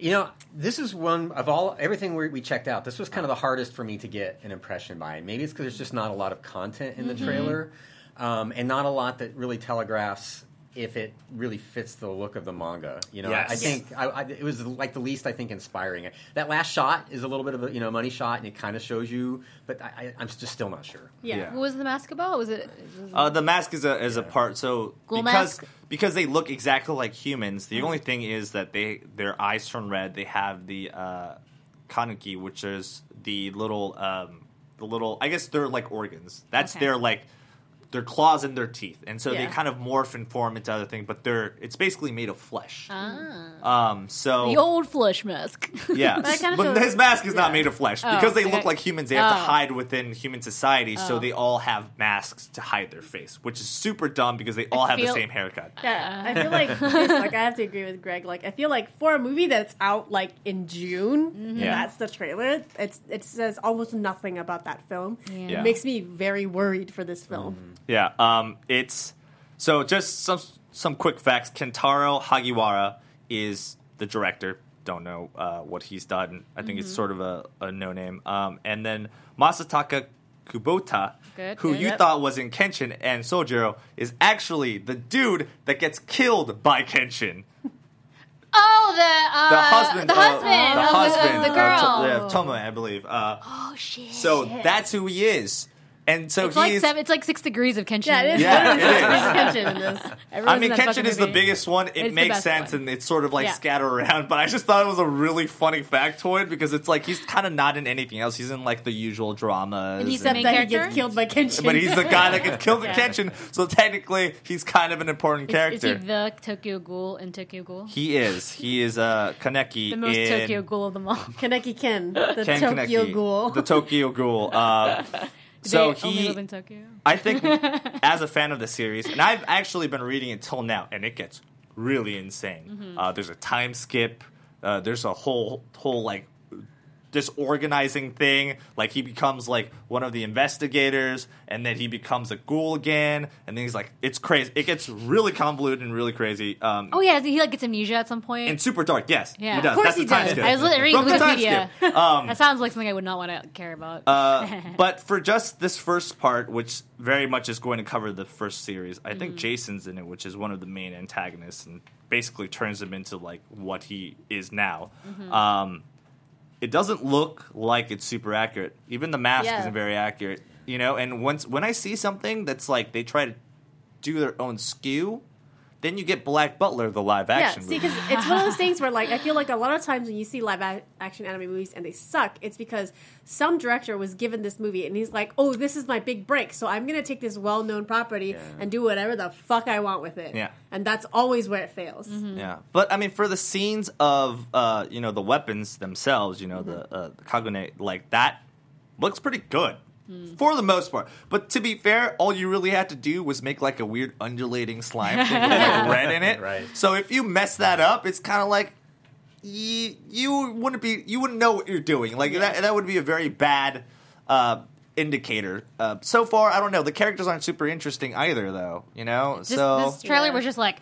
You know, this is one of all everything we, we checked out. This was kind of the hardest for me to get an impression by. Maybe it's because there's just not a lot of content in the Mm-hmm. trailer, um, and not a lot that really telegraphs if it really fits the look of the manga. You know, I- I think I, I, it was like the least I think inspiring. That last shot is a little bit of a you know money shot, and it kind of shows you, but I, I, I'm just still not sure. Yeah. Yeah. What was the mask about? Was it? Uh, the mask is a is a part. So Ghoul because mask? Because they look exactly like humans. The only thing is that they their eyes turn red. They have the uh, kanuki, which is the little um, the little. I guess they're like organs. That's Okay. their like their claws and their teeth, and so they kind of morph and form into other things. But they're it's basically made of flesh. Ah. Um, so The old flesh mask. <laughs> yeah, But but feel- his mask is not made of flesh Oh, because they okay. look like humans. They have to Oh. hide within human society, so Oh. they all have masks to hide their face, which is super dumb because they all have feel- the same haircut. Yeah, I feel like <laughs> like I have to agree with Greg. Like I feel like for a movie that's out like in June, and Yeah. that's the trailer. It's it says almost nothing about that film. Yeah. It makes me very worried for this film. Yeah, um, it's so just some some quick facts. Kentaro Hagiwara is the director. Don't know uh, what he's done. I think it's sort of a, a no name. Um, and then Masataka Kubota, Good, who good. you Yep. thought was in Kenshin and Sojiro, is actually the dude that gets killed by Kenshin. <laughs> Oh, the uh, The husband, the husband, the the- husband of the of girl. To- yeah, Tomoe, I believe. Uh, oh shit! so that's who he is. And so It's like he's. seven, it's like six degrees of Kenshin. Yeah, it is. Yeah, it is. six degrees of tension in this. I mean, in Kenshin fucking is the biggest one. It It's makes sense, one. and it's sort of like Yeah. scattered around. But I just thought it was a really funny factoid because it's like he's kind of not in anything else. He's in like the usual dramas. And he's the and- main That he character. gets killed by Kenshin. but he's the guy that gets killed in <laughs> Yeah. Kenshin, so technically he's kind of an important Is, is character. he the Tokyo Ghoul in Tokyo Ghoul? He is. He is uh, Kaneki the most in Tokyo Ghoul of them all. Kaneki Ken, the Ken Tokyo Kaneki, Ghoul. The Tokyo Ghoul. Uh, <laughs> so he, live in Tokyo. I think, <laughs> as a fan of the series, and I've actually been reading it till now, and it gets really insane. Mm-hmm. Uh, there's a time skip. Uh, there's a whole whole like disorganizing thing. Like he becomes like one of the investigators, and then he becomes a ghoul again, and then he's like, it's crazy. It gets really convoluted and really crazy. Um, Oh yeah, he like gets amnesia at some point. and super dark. Yes, yeah, he does. of course That's he the time does. skip. I was reading From the time Wikipedia. <laughs> Um, that sounds like something I would not want to care about. Uh, <laughs> but for just this first part, which very much is going to cover the first series, I Mm-hmm. think Jason's in it, which is one of the main antagonists, and basically turns him into like what he is now. Mm-hmm. Um, it doesn't look like it's super accurate. Even the mask Yeah. isn't very accurate, you know. And once when I see something that's like they try to do their own skew, then you get Black Butler, the live action. Yeah, action. see, because it's one of those things where, like, I feel like a lot of times when you see live a- action anime movies and they suck, it's because some director was given this movie and he's like, "Oh, this is my big break, so I'm gonna take this well-known property and do whatever the fuck I want with it." Yeah. and that's always where it fails. Yeah, but I mean, for the scenes of uh, you know the weapons themselves, you know the uh, the kagune, like that looks pretty good for the most part. But to be fair, all you really had to do was make like a weird undulating slime thing with like <laughs> red in it. Right. So if you mess that up, it's kind of like you you wouldn't be you wouldn't know what you're doing. Like that that would be a very bad. Uh, indicator uh, so far i don't know the characters aren't super interesting either though you know Just, so this trailer Yeah. was just like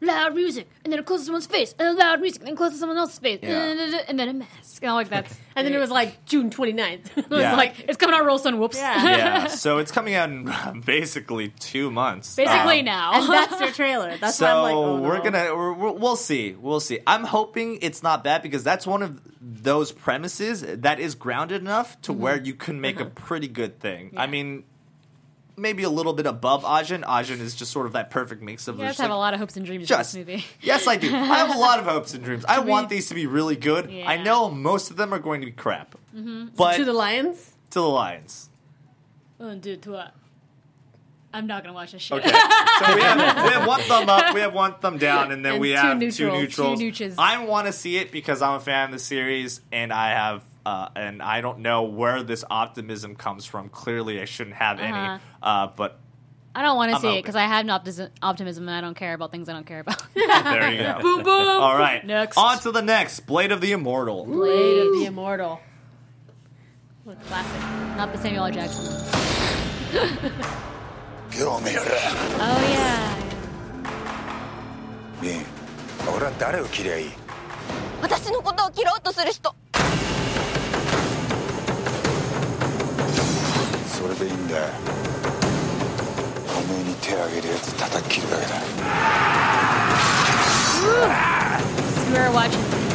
loud music, and then it closes someone's face, and then loud music, and then closes someone else's face, Yeah. and then a mask. You know, like that's. <laughs> And then it was like June 29th. <laughs> It was Yeah. like it's coming out real soon. Whoops. Yeah. <laughs> yeah, so it's coming out in uh, basically two months. Basically Um, now. and that's their trailer. That's so why I'm like, oh, no. we're gonna we're, we're- we'll see we'll see. I'm hoping it's not bad because that's one of those premises that is grounded enough to where mm-hmm. you can make a uh-huh. pretty good thing. I mean, maybe a little bit above Ajin. Ajin is just sort of that perfect mix of You guys have like, a lot of hopes and dreams just in this movie. <laughs> yes, I do. I have a lot of hopes and dreams. I want these to be really good. I know most of them are going to be crap, mm-hmm. but to the Lions. to the Lions. Oh, dude, to what? I'm not gonna watch this shit. Okay, so we have, <laughs> we have one thumb up, we have one thumb down, and then And we two have neutrals. two neutrals. Two neutres. I want to see it because I'm a fan of the series, and I have, uh, and I don't know where this optimism comes from. Clearly, I shouldn't have any, Uh-huh. uh, but I don't want to I'm see it hoping. because I have no optis- optimism and I don't care about things I don't care about. <laughs> there you go. <laughs> boom, boom. All right, Next. on to the next Blade of the Immortal. Blade of the Immortal. What classic? Not the Samuel L. Jackson. one.興味<laughs> ある Oh yeah. ミン俺は誰を切りゃいい私のことを切ろうとする人 それでいいんだよおめえに手あげるやつ叩き切るだけだ We were watching this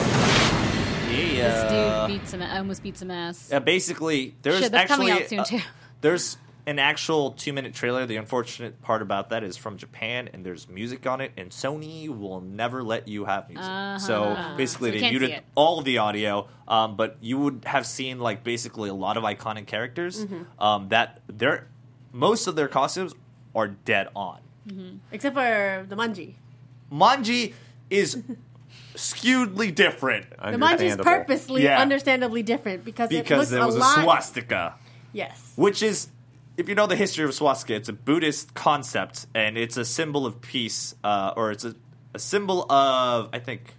Yeah. dude beat some, almost beat some ass. Uh, basically, there's Shit, that's actually coming out soon uh, too. there's an actual two minute trailer. The unfortunate part about that is from Japan, and there's music on it, and Sony will never let you have music. So Uh-huh. basically, So they muted all of the audio, um, but you would have seen like basically a lot of iconic characters Mm-hmm. um, that they're most of their costumes are dead on. Except for the Manji. Manji is skewedly different The Manji is purposely, Yeah. understandably different because, it looks there was a a, lot. swastika. Yes. which is if you know the history of swastika it's a buddhist concept and it's a symbol of peace uh, or it's a, a symbol of i think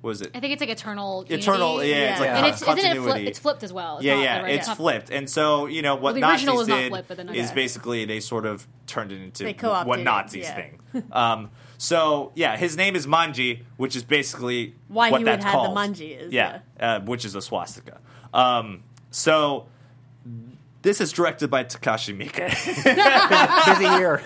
what is it? I think it's like eternal. Unity. eternal yeah, it's like And con- it's isn't it continuity. it's flipped as well. It's yeah yeah right- it's not- flipped. And so you know what Well, the nazis was not did flipped, but is basically they sort of turned it into They what nazis yeah. think. <laughs> Um, so yeah his name is manji which is basically Why what you would that's have the called. Manji is, yeah, uh, which is a swastika. Um, so this is directed by Takashi Miike. <laughs> Busy year.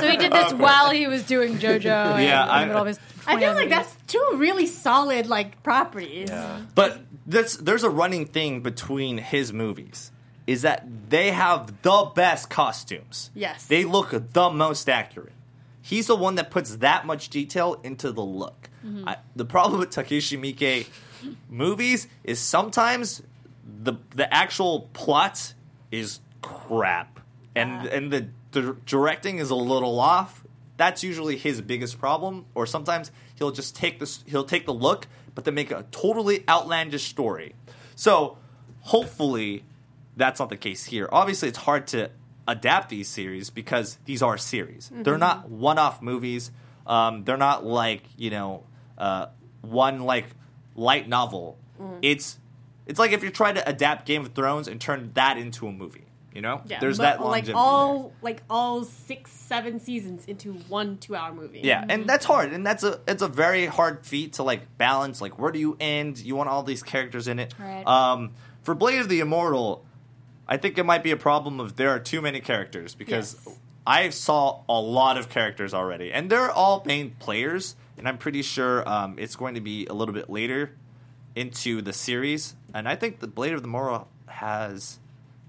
So he did this while he was doing JoJo. and Yeah, in I- middle of his I feel 20 like that's two really solid like properties. But that's, there's a running thing between his movies is that they have the best costumes. Yes. They look the most accurate. He's the one that puts that much detail into the look. Mm-hmm. I, the problem with Takashi Miike movies is sometimes the the actual plot is crap, and and the, the directing is a little off. That's usually his biggest problem. Or sometimes he'll just take this he'll take the look, but then make a totally outlandish story. So hopefully that's not the case here. Obviously, it's hard to adapt these series because these are series. They're not one-off movies. Um, they're not like you know uh, one like light novel. It's it's like if you're trying to adapt Game of Thrones and turn that into a movie. You know, Yeah, there's that like all like all six, seven seasons into one two-hour movie. Yeah, and that's hard, and that's a it's a very hard feat to like balance. Like, where do you end? You want all these characters in it. Right. Um, for Blade of the Immortal, I think it might be a problem of there are too many characters because Yes. I saw a lot of characters already, and they're all main players. And I'm pretty sure um, it's going to be a little bit later into the series. And I think the Blade of the Immortal has,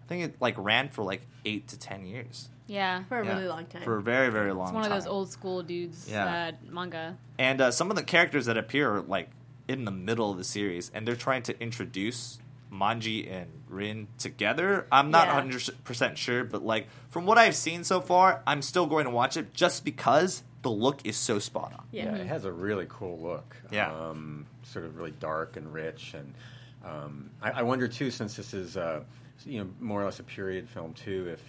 I think it like ran for like eight to ten years. Yeah. for a Yeah. really long time. For a very very long. Time. It's one of those old school dudes Yeah. that manga. And uh, some of the characters that appear are like in the middle of the series, and they're trying to introduce Manji and Rin together. I'm not Yeah. 100% sure, but like from what I've seen so far, I'm still going to watch it just because the look is so spot on. yeah. Yeah, it has a really cool look. Yeah. um, sort of really dark and rich, and um, I, I wonder too, since this is uh, you know more or less a period film too, if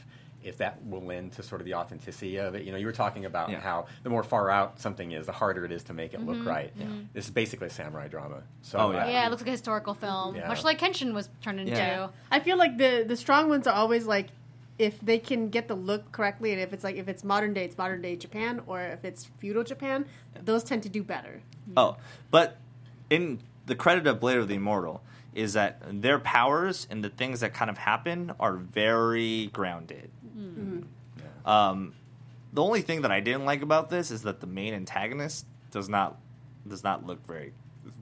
if that will lend to sort of the authenticity of it. You know, you were talking about Yeah. how the more far out something is, the harder it is to make it look right. This is basically a samurai drama. So Oh, yeah. uh, Yeah, it looks like a historical film, Yeah. much like Kenshin was turned into. Yeah. I feel like the the strong ones are always like if they can get the look correctly, and if it's like if it's modern day, it's modern day Japan, or if it's feudal Japan, those tend to do better. Oh, but in the credit of Blade of the Immortal is that their powers and the things that kind of happen are very grounded. Um, the only thing that I didn't like about this is that the main antagonist does not does not look very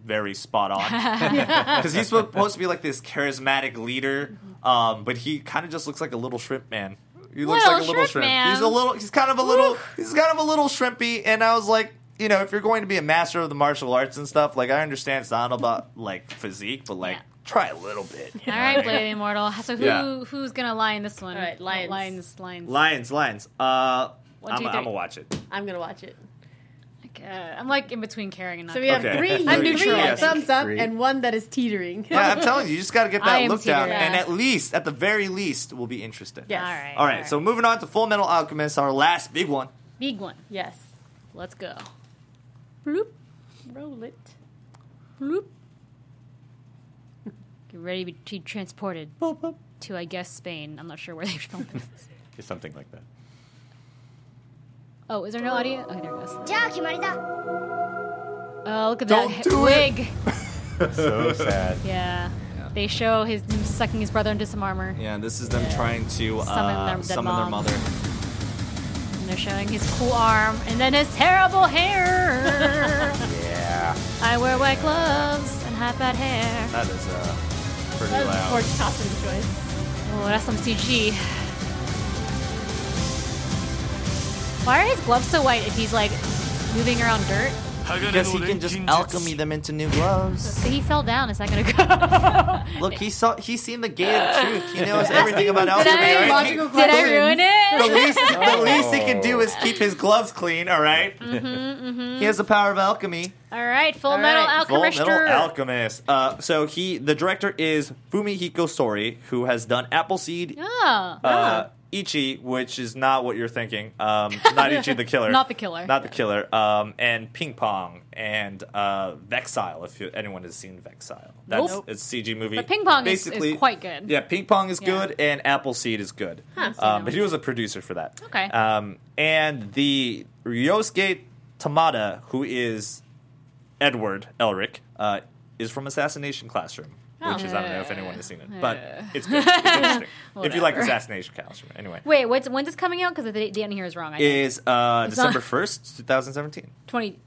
very spot on <laughs> because he's supposed to be like this charismatic leader, um, but he kind of just looks like a little shrimp man. He looks Little like a little shrimp shrimp. He's a little. He's kind of a little. He's kind of a little shrimpy, and I was like, you know, if you're going to be a master of the martial arts and stuff, like I understand it's not about like physique, but like Yeah. try a little bit. you All know right, what I mean? Blade the Immortal. So who Yeah. who's gonna lie in this one? All right, lions. lions, lions. Lions, lions. Uh, One, I'm, I'm gonna watch it. I'm gonna watch it. Uh, I'm like in between caring and not. So we have Okay. three, I'm three neutral. Yes. thumbs up Three. and one that is teetering. Yeah, I'm telling you, <laughs> you just got to get that am look down, teetering. and at least, at the very least, we'll be interested. Yes. All right. All right. So moving on to Full Metal Alchemist, our last big one. big one. Yes. Let's go bloop, roll it, bloop. Get ready to be transported boop, boop. to, I guess, Spain. I'm not sure where they're from. <laughs> it's something like that. Oh, is there no audio? Okay, there it goes. Oh, look at Don't that do wig. <laughs> so sad. <laughs> Yeah. They show his him sucking his brother into some armor. Yeah, this is them trying to uh, summon, their, summon their mother. And they're showing his cool arm and then his terrible hair. Yeah. I wear white gloves and have bad hair. That is uh, pretty That was a loud. poor costume choice. Oh, that's some CG. Why are his gloves so white if he's like moving around dirt? Because he can just alchemy them into new gloves. So he fell down a second ago. <laughs> Look, he saw he's seen the gate of truth. He knows <laughs> everything about did alchemy. I- right? Did I questions. ruin the it? least, the <laughs> least he can do is keep his gloves clean. All right? Mm hmm. He has the power of alchemy. All right, Full All Metal right. Full Metal Alchemist. Uh, so he, the director is Fumihiko Sori, who has done Appleseed, Oh. uh, Ichi, which is not what you're thinking. Um, <laughs> not Ichi the killer. Not the killer. Not the killer. Um, and Ping Pong and uh, Vexile. If you, anyone has seen Vexile, that's Nope. it's a CG movie. But Ping Pong is- is quite good. Yeah, Ping Pong is Yeah. good, and Appleseed is good. Huh. Um, but he was a producer for that. Okay. Um, and the Ryosuke Yamada, who is Edward Elric, uh, is from Assassination Classroom. Which is I don't know if anyone has seen it, but it's good. It's <laughs> interesting. if you like Assassination Classroom, anyway. Wait, what's when's this coming out? Because the date on here is wrong. I think. Is uh, It's December first, two thousand seventeen. 20.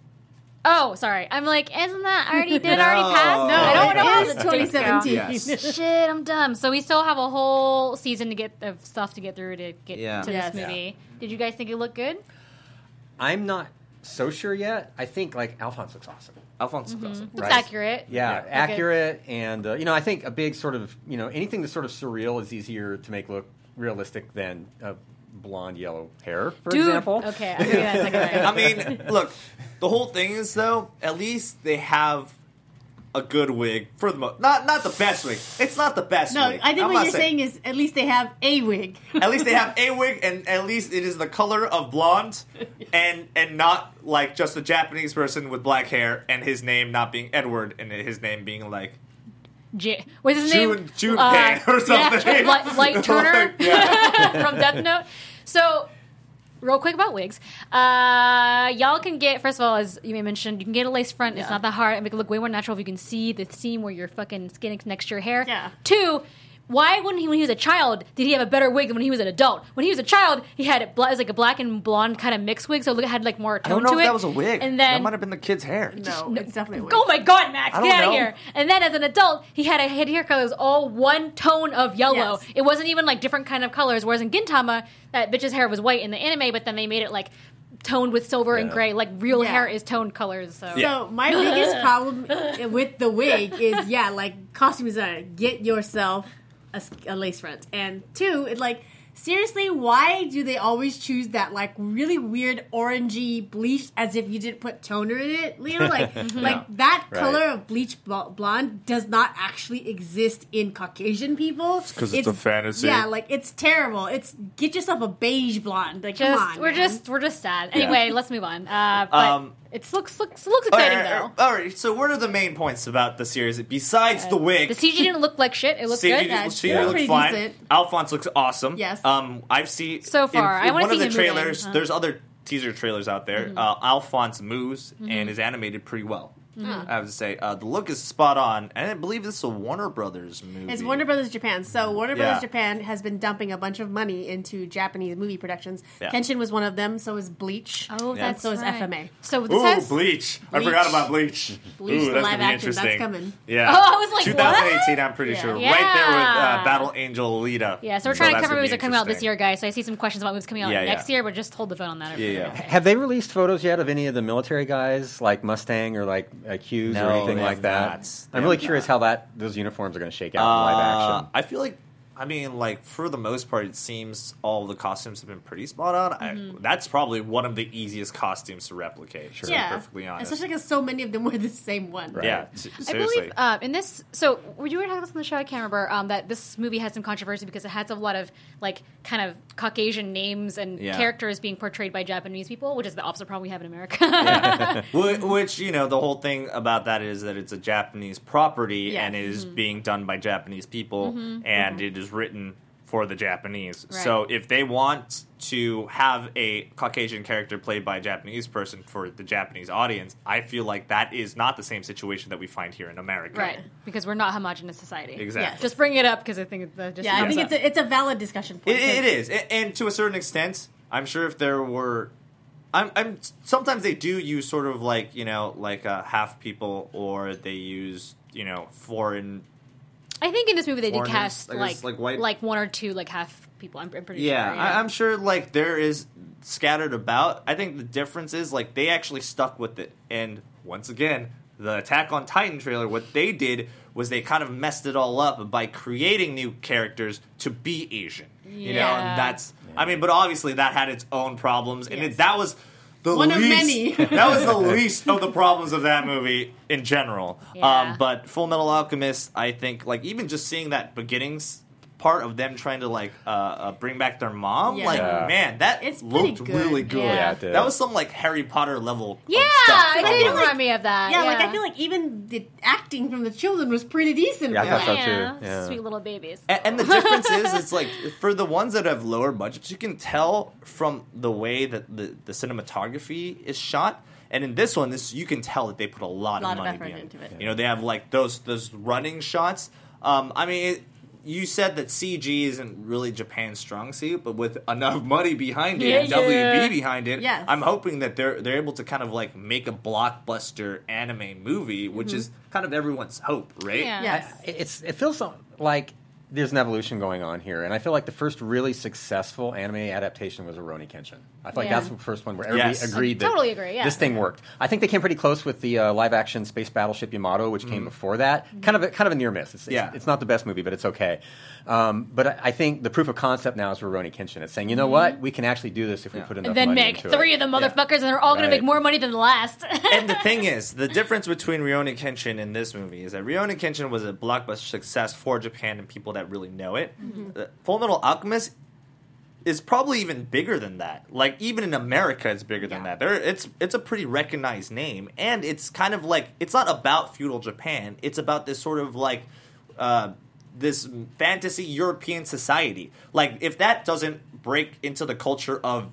Oh, sorry. I'm like, isn't that already did it No. <laughs> already pass? No, I don't it know. how is the dates go. 2017. Yes. <laughs> Shit, I'm dumb. So we still have a whole season to get of stuff to get through to get Yeah. to Yes. this movie. Did you guys think it looked good? I'm not so sure yet. I think like Alphonse looks awesome. Alphonse looks awesome. Looks Right. accurate. Yeah, Yeah. Okay. accurate, and uh, you know, I think a big sort of you know anything that's sort of surreal is easier to make look realistic than uh, blonde yellow hair, for Dude. example. Okay, I'll give you that second right. I mean, look, the whole thing is though, at least they have a good wig for the most. Not not the best wig. It's not the best No, wig. I think I'm what you're saying is at least they have a wig. <laughs> at least they have a wig, and at least it is the color of blonde, <laughs> and and not like just a Japanese person with black hair, and his name not being Edward, and his name being like J- what's his June name? June Uh, or something. <laughs> Yeah, Light, Light Turner yeah. from Death Note. So, real quick about wigs. Uh, y'all can get first of all, as you may mentioned, you can get a lace front. It's not that hard and make it look way more natural if you can see the seam where your fucking skin next to your hair. Yeah. Two. Why, wouldn't he when he was a child, did he have a better wig than when he was an adult? When he was a child, he had it, bla- it was like a black and blonde kind of mixed wig, so it had like more tone I don't know to if it. that was a wig. And then that might have been the kid's hair. No, it's definitely a wig. Oh my god, Max, I get don't out of know. here. And then as an adult, he had a head haircut that was all one tone of yellow. Yes. It wasn't even like different kind of colors. Whereas in Gintama, that bitch's hair was white in the anime, but then they made it like toned with silver and gray. Like real Yeah. hair is toned colors. So So my biggest <laughs> problem with the wig is yeah, like costume designer, get yourself a, s- a lace front, and two, it like seriously, why do they always choose that like really weird orangey bleach as if you didn't put toner in it? You <laughs> know, like like that Right. color of bleach blonde does not actually exist in Caucasian people. Because it's a fantasy. Yeah, like it's terrible. It's get yourself a beige blonde. Like just come on, we're man. just we're just sad. Anyway, let's move on. Uh, but Um, it looks looks looks All exciting right, though. all right, all right, so what are the main points about the series besides the wig? The CG didn't look like shit. It looked <laughs> CG, good. Yeah, CG yeah. looks pretty fine. decent. Alphonse looks awesome. Yes. Um, I've seen So far. In, I in wanna one of see the him moving. trailers. Uh-huh. There's other teaser trailers out there. Mm-hmm. Uh, Alphonse moves and is animated pretty well. Mm-hmm. I have to say, uh, the look is spot on, and I believe this is a Warner Brothers movie. It's Warner Brothers Japan. So Warner Yeah. Brothers Japan has been dumping a bunch of money into Japanese movie productions. Yeah. Kenshin was one of them. So is Bleach. Oh, Yeah. that's So is right. FMA. So this Ooh, has Bleach. I forgot about Bleach. Bleach, Ooh, the that's live be action, that's interesting. coming. Yeah. <laughs> Oh, I was like, 2018, I'm pretty Yeah. sure. Yeah. Right there with uh, Battle Angel Alita. Yeah, so we're trying to cover movies that are coming out this year, guys. So I see some questions about movies coming out Yeah, next yeah. year, but just hold the phone on that. Yeah, yeah. Have they released photos yet of any of the military guys, like Mustang or like uh, Hughes No, or anything like that? I'm really curious not. how that those uniforms are going to shake out in live Uh, action. I feel like, I mean, like for the most part, it seems all the costumes have been pretty spot on. Mm-hmm. I, that's probably one of the easiest costumes to replicate. To be Yeah. perfectly honest. Especially because so many of them were the same one. yeah, s- I seriously. believe uh, in this. So were you were talking about this on the show? I can't remember. Um, that this movie had some controversy because it has a lot of like kind of Caucasian names and Yeah. characters being portrayed by Japanese people, which is the opposite problem we have in America. <laughs> Wh- Which you know, the whole thing about that is that it's a Japanese property Yes. and it is Mm-hmm. being done by Japanese people, and it is written for the Japanese. Right. So if they want to have a Caucasian character played by a Japanese person for the Japanese audience, I feel like that is not the same situation that we find here in America. right, because we're not homogenous society. Exactly. Just bring it up because I think that just Yeah, I think up. it's a, it's a valid discussion point. It, it is, and to a certain extent, I'm sure if there were, I'm, I'm sometimes they do use sort of like you know like uh, half people, or they use you know foreign. I think in this movie they did Foreigners, cast I like guess, like white- like one or two like half people. I'm, I'm pretty Yeah, sure. I, I'm sure like there is scattered about. I think the difference is like they actually stuck with it, and once again, the Attack on Titan trailer, what they did was they kind of messed it all up by creating new characters to be Asian. You know, Yeah. and that's. I mean, but obviously that had its own problems, and it, that was. The One of many. <laughs> that was the <laughs> least of the problems of that movie in general. Yeah. Um, but Full Metal Alchemist, I think, like even just seeing that beginnings part of them trying to like uh, uh, bring back their mom, Yeah. like Yeah. man, that It's looked good. really good. Yeah. Yeah. That was some like Harry Potter level. Yeah, stuff. it I did love remind me of that. yeah, like I feel like even the acting from the children was pretty decent. Yeah, I thought so yeah, too. Yeah. sweet little babies. And, and the difference is, it's like for the ones that have lower budgets, you can tell from the way that the, the cinematography is shot. And in this one, this you can tell that they put a lot, Lot of of money effort behind into it. You know, they have like those those running shots. Um, I mean, it, you said that CG isn't really Japan's strong suit, but with enough <laughs> money behind it Yeah, and WB behind it, Yes. I'm hoping that they're they're able to kind of like make a blockbuster anime movie, which Mm-hmm. is kind of everyone's hope, right? Yeah. Yes. I- it's it feels so- like there's an evolution going on here, and I feel like the first really successful anime adaptation was Rurouni Kenshin. I feel like Yeah. that's the first one where everybody Yes. agreed I that totally agree, yeah. this thing worked. I think they came pretty close with the uh, live action space battleship Yamato, which came before that. Kind of a, kind of a near miss. It's, it's- Yeah. it's, not the best movie, but it's okay. Um, but I, I think the proof of concept now is Rurouni Kenshin. It's saying, you know what, we can actually do this if we put enough And then money make into three it. of the motherfuckers, and they're all going Right. to make more money than the last. and the thing <laughs> is, the difference between Rurouni Kenshin and this movie is that Rurouni Kenshin was a blockbuster success for Japan and people that really know it. Uh, Full Metal Alchemist is probably even bigger than that. Like even in America, it's bigger than that. There, it's it's a pretty recognized name, and it's kind of like it's not about feudal Japan. It's about this sort of like. Uh, this fantasy European society. Like, if that doesn't break into the culture of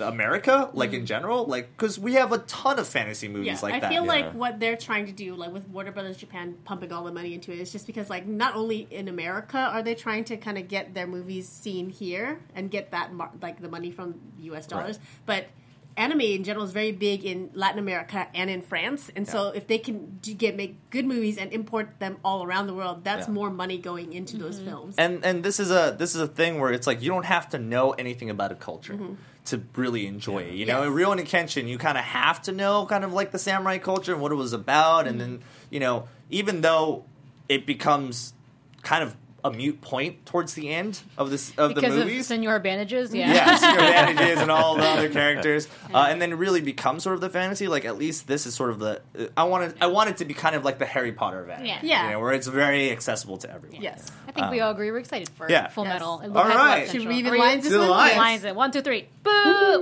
America, like in general, like because we have a ton of fantasy movies Yeah, like I that. I feel like what they're trying to do, like with Warner Brothers Japan pumping all the money into it, is just because, like, not only in America are they trying to kind of get their movies seen here and get that mar- like the money from U.S. dollars, but anime in general is very big in Latin America and in France, and so if they can do, get make good movies and import them all around the world, that's Yeah. more money going into those films. and and this is a this is a thing where it's like you don't have to know anything about a culture Mm-hmm. To really enjoy it. You know, Yes. in Rurouni Kenshin, you kind of have to know kind of like the samurai culture and what it was about, and Mm-hmm. then you know, even though it becomes kind of a mute point towards the end of this of because the of movies. Senor Bandages, yeah. yeah, senior advantages <laughs> and all the other characters, <laughs> uh, and then really becomes sort of the fantasy. Like at least this is sort of the I wanted I want it to be kind of like the Harry Potter event, Yeah. Yeah. you know, where it's very accessible to everyone. yes. I think we all agree we're excited for Um, yeah. Full Yes. Metal. It All has a lot of right. potential. Should we even Are lines this one? lines. Lines it. One, two, three. Boo!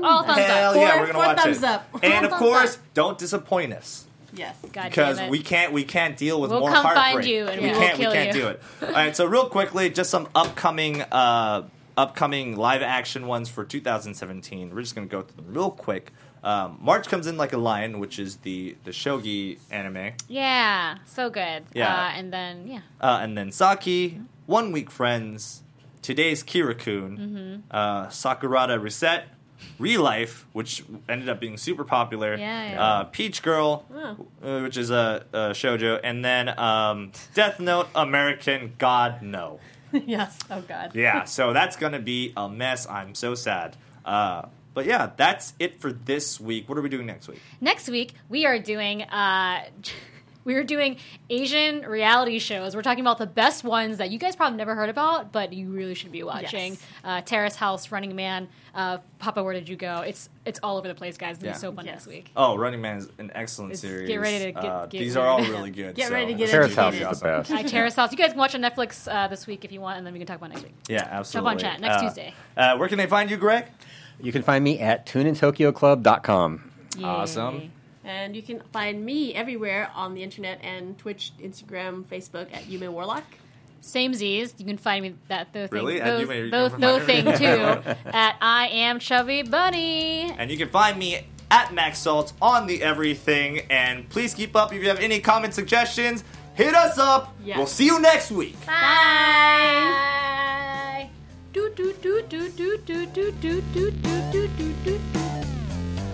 All thumbs Hell up. yeah, we're gonna watch thumbs it. up. And of course, up. don't disappoint us Yes. God because damn it. we can't we can't deal with We'll more come find you and we we will can't kill we can't you. do it. All right, so real quickly, just some upcoming uh, upcoming live action ones for 2017. We're just gonna go through them real quick. Um, March comes in like a lion, which is the the shogi anime, Yeah, so good. Yeah. Uh, and then, yeah. uh, and then Saki, One Week Friends, today's Kirakun, Mm-hmm. uh, Sakurada Reset, ReLIFE, which ended up being super popular, Yeah, yeah. Uh, Peach Girl, uh, which is a, a shojo, and then um, Death Note American God No. <laughs> yes. Oh God. Yeah, so that's gonna be a mess. I'm so sad. Uh, but yeah, that's it for this week. What are we doing next week? Next week, we are doing. <laughs> We are doing Asian reality shows. We're talking about the best ones that you guys probably never heard about, but you really should be watching. Yes. Uh, Terrace House, Running Man, uh, Papa, Where Did You Go? It's it's all over the place, guys. It's Yeah. so fun Yes. next week. Oh, Running Man is an excellent It's- series. get ready to get- Uh, get these ready are all really <laughs> good. Get so- ready to get Terrace House educated. is the best. Uh, Terrace House. You guys can watch on Netflix uh, this week if you want, and then we can talk about next week. Yeah, absolutely. on chat next Uh, Tuesday. Uh, where can they find you, Greg? You can find me at tuneintokyo.club.com. Yay. Awesome. And you can find me everywhere on the internet and Twitch, Instagram, Facebook at Yume Warlock. Same Z's. You can find me that the thing, Really? At those, you may- those, those thing too at I am Chubby Bunny. And you can find me at Max Salt on the everything. And please keep up. If you have any comment suggestions, hit us up. Yes. We'll see you next week. Bye. Do do do do do do do do do do do do do.